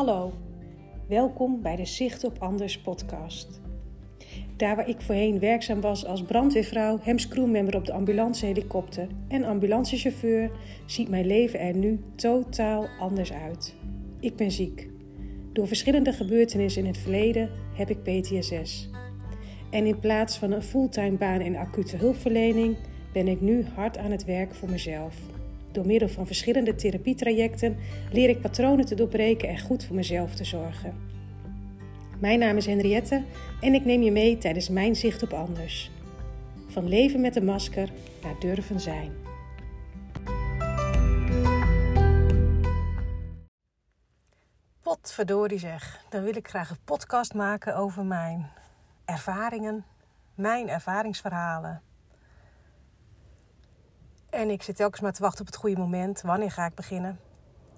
Hallo, welkom bij de Zicht op Anders podcast. Daar waar ik voorheen werkzaam was als brandweervrouw, hemscrewmember op de ambulancehelikopter en ambulancechauffeur, ziet mijn leven er nu totaal anders uit. Ik ben ziek. Door verschillende gebeurtenissen in het verleden heb ik PTSS. En in plaats van een fulltime baan in acute hulpverlening ben ik nu hard aan het werk voor mezelf. Door middel van verschillende therapietrajecten leer ik patronen te doorbreken en goed voor mezelf te zorgen. Mijn naam is Henriette en ik neem je mee tijdens mijn zicht op anders. Van leven met een masker naar durven zijn. Potverdorie zeg, dan wil ik graag een podcast maken over mijn ervaringen, mijn ervaringsverhalen. En ik zit telkens maar te wachten op het goede moment. Wanneer ga ik beginnen?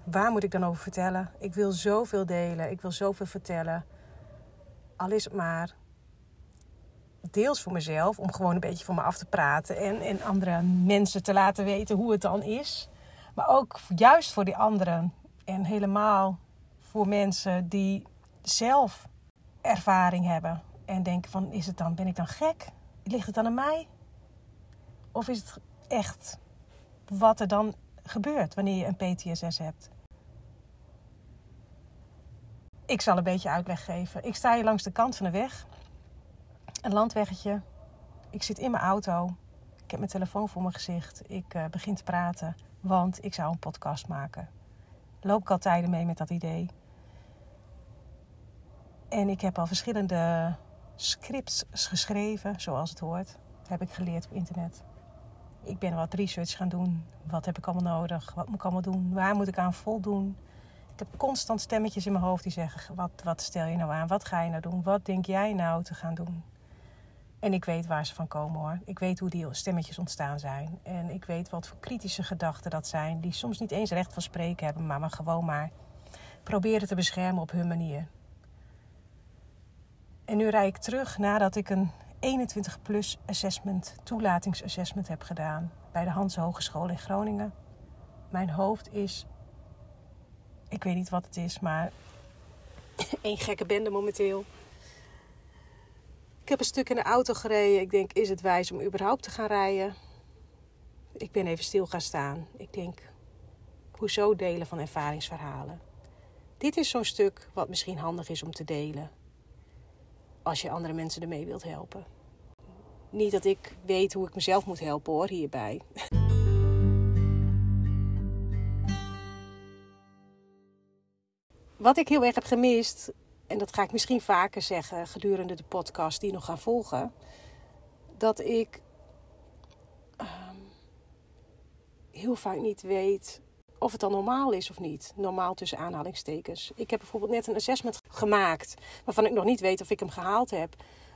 Waar moet ik dan over vertellen? Ik wil zoveel delen. Ik wil zoveel vertellen. Al is het maar deels voor mezelf, om gewoon een beetje voor me af te praten en, en andere mensen te laten weten hoe het dan is. Maar ook juist voor die anderen en helemaal voor mensen die zelf ervaring hebben en denken van is het dan, ben ik dan gek? Ligt het dan aan mij? Of is het echt wat er dan gebeurt wanneer je een PTSS hebt? Ik zal een beetje uitleg geven. Ik sta hier langs de kant van de weg. Een landweggetje. Ik zit in mijn auto. Ik heb mijn telefoon voor mijn gezicht. Ik uh, begin te praten, want ik zou een podcast maken. Loop ik al tijden mee met dat idee. En ik heb al verschillende scripts geschreven, zoals het hoort. heb ik geleerd op internet. Ik ben wat research gaan doen. Wat heb ik allemaal nodig? Wat moet ik allemaal doen? Waar moet ik aan voldoen? Ik heb constant stemmetjes in mijn hoofd die zeggen: wat, wat stel je nou aan? Wat ga je nou doen? Wat denk jij nou te gaan doen? En ik weet waar ze van komen hoor. Ik weet hoe die stemmetjes ontstaan zijn. En ik weet wat voor kritische gedachten dat zijn. Die soms niet eens recht van spreken hebben, maar, maar gewoon maar proberen te beschermen op hun manier. En nu rijd ik terug nadat ik een 21 plus assessment, toelatingsassessment heb gedaan bij de Hans Hogeschool in Groningen. Mijn hoofd is, ik weet niet wat het is, maar één gekke bende momenteel. Ik heb een stuk in de auto gereden. Ik denk, is het wijs om überhaupt te gaan rijden? Ik ben even stil gaan staan. Ik denk, hoezo delen van ervaringsverhalen? Dit is zo'n stuk wat misschien handig is om te delen als je andere mensen ermee wilt helpen. Niet dat ik weet hoe ik mezelf moet helpen hoor, hierbij. Wat ik heel erg heb gemist, en dat ga ik misschien vaker zeggen gedurende de podcast die nog gaan volgen, dat ik ehm, heel vaak niet weet of het dan normaal is of niet. Normaal tussen aanhalingstekens. Ik heb bijvoorbeeld net een assessment gemaakt waarvan ik nog niet weet of ik hem gehaald heb.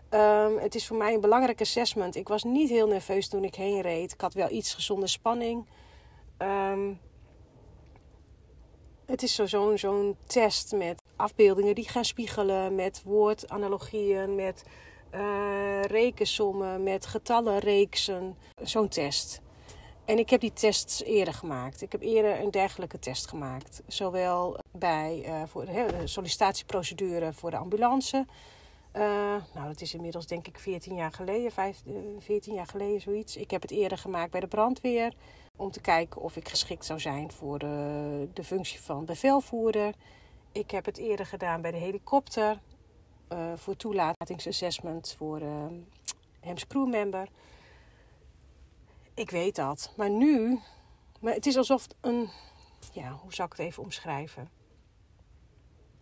Um, het is voor mij een belangrijk assessment. Ik was niet heel nerveus toen ik heen reed. Ik had wel iets gezonde spanning. Um, het is zo'n zo test met afbeeldingen die gaan spiegelen, met woordanalogieën, met uh, rekensommen, met getallenreeksen. Zo'n test. En ik heb die tests eerder gemaakt. Ik heb eerder een dergelijke test gemaakt. Zowel bij uh, voor de sollicitatieprocedure voor de ambulance. Uh, nou, dat is inmiddels denk ik 14 jaar geleden, 15, 14 jaar geleden zoiets. Ik heb het eerder gemaakt bij de brandweer. Om te kijken of ik geschikt zou zijn voor de, de functie van bevelvoerder. Ik heb het eerder gedaan bij de helikopter. Voor toelatingsassessment voor uh, HEMS crewmember. Ik weet dat. Maar nu, maar het is alsof een, ja, hoe zou ik het even omschrijven?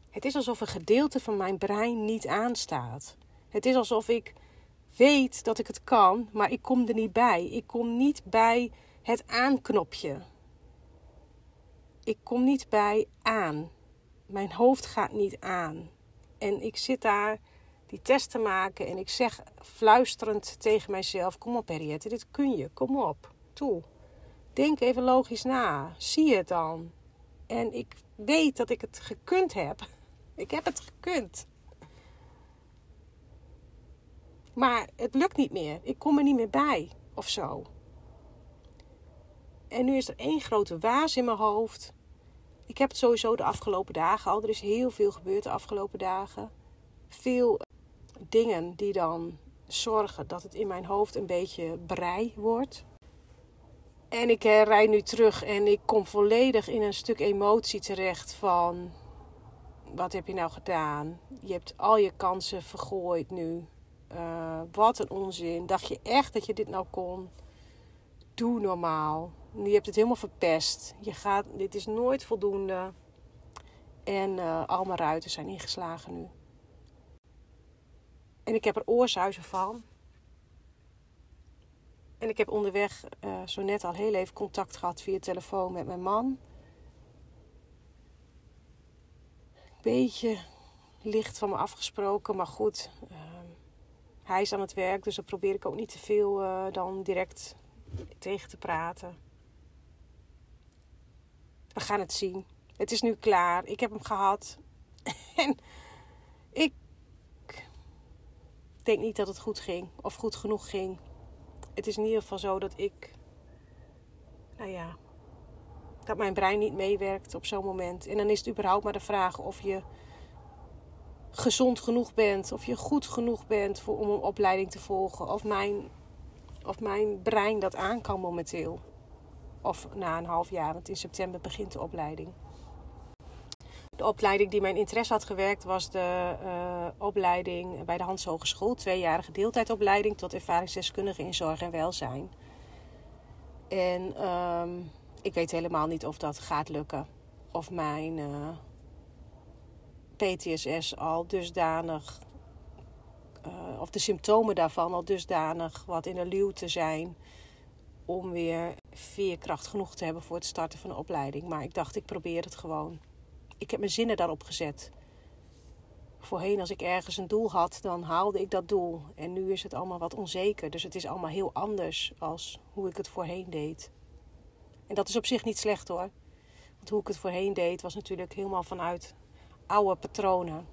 Het is alsof een gedeelte van mijn brein niet aanstaat. Het is alsof ik weet dat ik het kan, maar ik kom er niet bij. Ik kom niet bij het aanknopje. Ik kom niet bij aan. Mijn hoofd gaat niet aan. En ik zit daar die test te maken en ik zeg fluisterend tegen mijzelf: Kom op, Henriette, dit kun je. Kom op, toe. Denk even logisch na. Zie het dan. En ik weet dat ik het gekund heb. Ik heb het gekund. Maar het lukt niet meer. Ik kom er niet meer bij of zo. En nu is er één grote waas in mijn hoofd. ik heb het sowieso de afgelopen dagen al. Er is heel veel gebeurd de afgelopen dagen. Veel dingen die dan zorgen dat het in mijn hoofd een beetje brei wordt. En ik rijd nu terug en ik kom volledig in een stuk emotie terecht van... Wat heb je nou gedaan? Je hebt al je kansen vergooid nu. Uh, wat een onzin. Dacht je echt dat je dit nou kon? Doe normaal. Je hebt het helemaal verpest. Je gaat, dit is nooit voldoende. En uh, al mijn ruiten zijn ingeslagen nu. En ik heb er oorzuizen van. En ik heb onderweg uh, zo net al heel even contact gehad via telefoon met mijn man. Beetje licht van me afgesproken, maar goed. Uh, hij is aan het werk, dus dan probeer ik ook niet te veel uh, dan direct tegen te praten. We gaan het zien. Het is nu klaar. Ik heb hem gehad. en ik denk niet dat het goed ging. Of goed genoeg ging. Het is in ieder geval zo dat ik. Nou ja. Dat mijn brein niet meewerkt op zo'n moment. En dan is het überhaupt maar de vraag of je gezond genoeg bent. Of je goed genoeg bent voor, om een opleiding te volgen. Of mijn, of mijn brein dat aan kan momenteel. Of na een half jaar, want in september begint de opleiding. De opleiding die mijn interesse had gewerkt was de uh, opleiding bij de Hans Hogeschool. Tweejarige deeltijdopleiding tot ervaringsdeskundige in zorg en welzijn. En um, ik weet helemaal niet of dat gaat lukken. Of mijn uh, PTSS al dusdanig, uh, of de symptomen daarvan al dusdanig wat in de luwte zijn om weer veerkracht genoeg te hebben voor het starten van een opleiding. Maar ik dacht, ik probeer het gewoon. Ik heb mijn zinnen daarop gezet. Voorheen, als ik ergens een doel had, dan haalde ik dat doel. En nu is het allemaal wat onzeker. Dus het is allemaal heel anders als hoe ik het voorheen deed. En dat is op zich niet slecht hoor. Want hoe ik het voorheen deed, was natuurlijk helemaal vanuit oude patronen.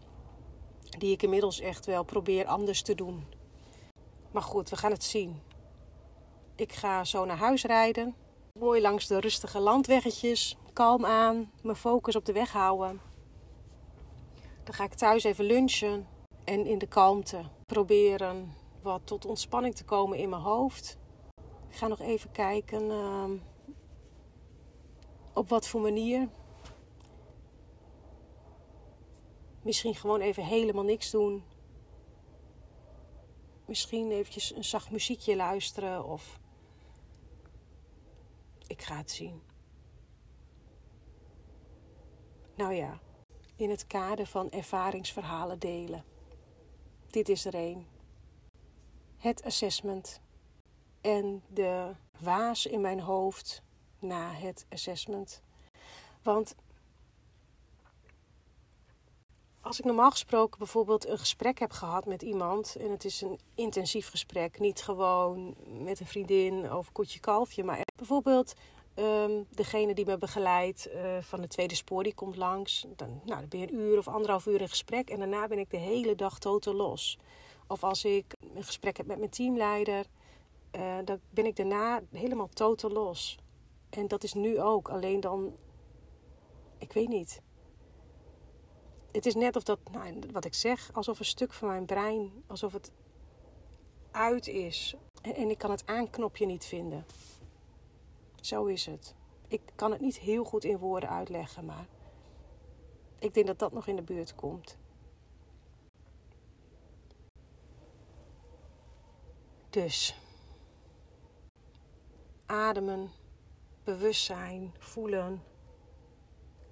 Die ik inmiddels echt wel probeer anders te doen. Maar goed, we gaan het zien. Ik ga zo naar huis rijden. Mooi langs de rustige landweggetjes. Kalm aan. Mijn focus op de weg houden. Dan ga ik thuis even lunchen. En in de kalmte proberen wat tot ontspanning te komen in mijn hoofd. Ik ga nog even kijken uh, op wat voor manier. Misschien gewoon even helemaal niks doen. Misschien eventjes een zacht muziekje luisteren of ik ga het zien. Nou ja, in het kader van ervaringsverhalen delen. Dit is er een. Het assessment en de waas in mijn hoofd na het assessment. Want als ik normaal gesproken bijvoorbeeld een gesprek heb gehad met iemand en het is een intensief gesprek, niet gewoon met een vriendin over koetje kalfje, maar bijvoorbeeld um, degene die me begeleidt uh, van de tweede spoor, die komt langs. Dan, nou, dan ben je een uur of anderhalf uur in gesprek en daarna ben ik de hele dag totaal los. Of als ik een gesprek heb met mijn teamleider, uh, dan ben ik daarna helemaal totaal los. En dat is nu ook, alleen dan, ik weet niet het is net of dat, nou, wat ik zeg, alsof een stuk van mijn brein, alsof het uit is. En, ik kan het aanknopje niet vinden. Zo is het. Ik kan het niet heel goed in woorden uitleggen, maar ik denk dat dat nog in de buurt komt. Dus ademen, bewustzijn, voelen,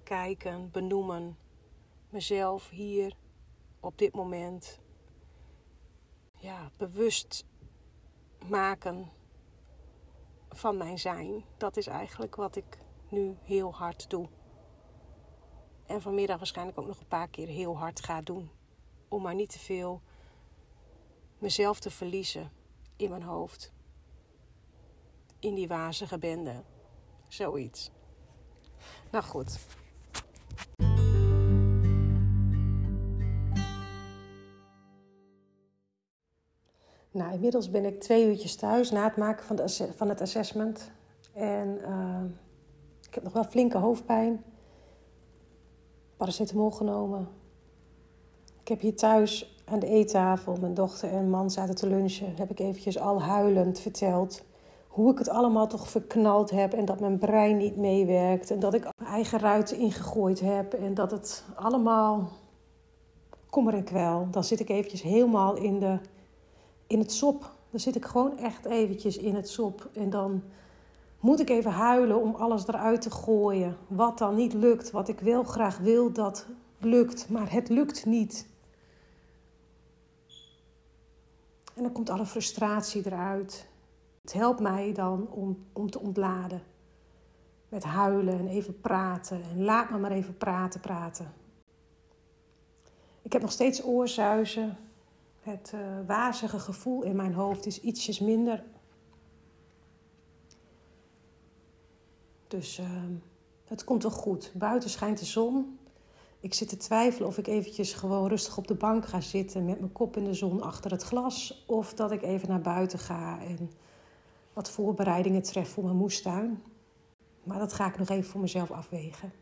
kijken, benoemen mezelf hier op dit moment ja, bewust maken van mijn zijn. Dat is eigenlijk wat ik nu heel hard doe. En vanmiddag waarschijnlijk ook nog een paar keer heel hard ga doen. Om maar niet te veel mezelf te verliezen in mijn hoofd. In die wazige bende. Zoiets. Nou goed. Nou, inmiddels ben ik twee uurtjes thuis na het maken van, van het assessment. En uh, ik heb nog wel flinke hoofdpijn. paracetamol genomen. Ik heb hier thuis aan de eettafel, mijn dochter en man zaten te lunchen, heb ik eventjes al huilend verteld hoe ik het allemaal toch verknald heb en dat mijn brein niet meewerkt en dat ik eigen ruiten ingegooid heb en dat het allemaal kommer en kwel. Dan zit ik eventjes helemaal in, de, in het sop. Dan zit ik gewoon echt eventjes in het sop en dan moet ik even huilen om alles eruit te gooien. Wat dan niet lukt, wat ik wel graag wil dat lukt, maar het lukt niet. En dan komt alle frustratie eruit. Het helpt mij dan om, om te ontladen. Met huilen en even praten. En laat me maar even praten, praten. Ik heb nog steeds oorzuizen. Het uh, wazige gevoel in mijn hoofd is ietsjes minder. Dus uh, het komt wel goed. Buiten schijnt de zon. Ik zit te twijfelen of ik eventjes gewoon rustig op de bank ga zitten met mijn kop in de zon achter het glas. Of dat ik even naar buiten ga en wat voorbereidingen tref voor mijn moestuin. Maar dat ga ik nog even voor mezelf afwegen.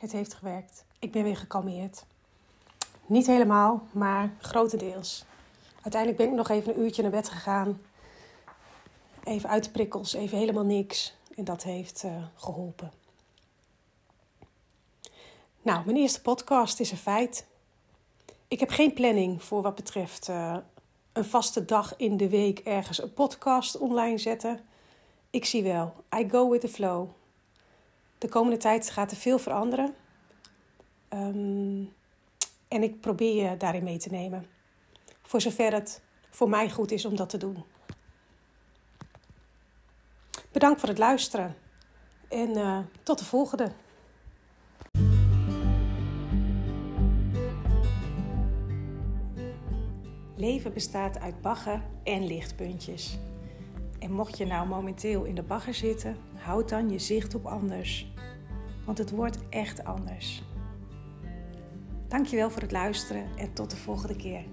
Het heeft gewerkt. Ik ben weer gekalmeerd. Niet helemaal, maar grotendeels. Uiteindelijk ben ik nog even een uurtje naar bed gegaan. Even uit de prikkels, even helemaal niks. En dat heeft uh, geholpen. Nou, mijn eerste podcast is een feit. Ik heb geen planning voor wat betreft uh, een vaste dag in de week ergens een podcast online zetten. Ik zie wel, I go with the flow. De komende tijd gaat er veel veranderen. Um, en ik probeer je daarin mee te nemen. Voor zover het voor mij goed is om dat te doen. Bedankt voor het luisteren en uh, tot de volgende. Leven bestaat uit bagger en lichtpuntjes. En mocht je nou momenteel in de bagger zitten, houd dan je zicht op anders. Want het wordt echt anders. Dankjewel voor het luisteren en tot de volgende keer.